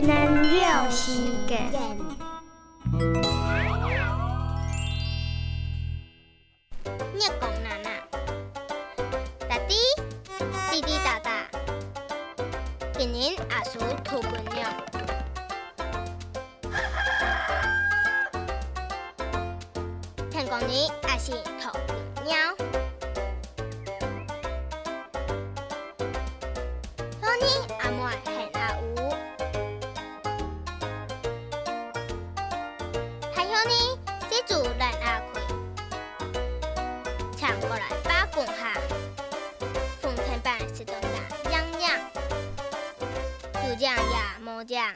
有时间。聂公奶奶，大弟，弟弟大大，今年阿叔土姑娘，听讲你也是土姑娘，昨天呢，这主人阿亏。抢过来把滚下，风尘板石头上样样，有酱也没酱。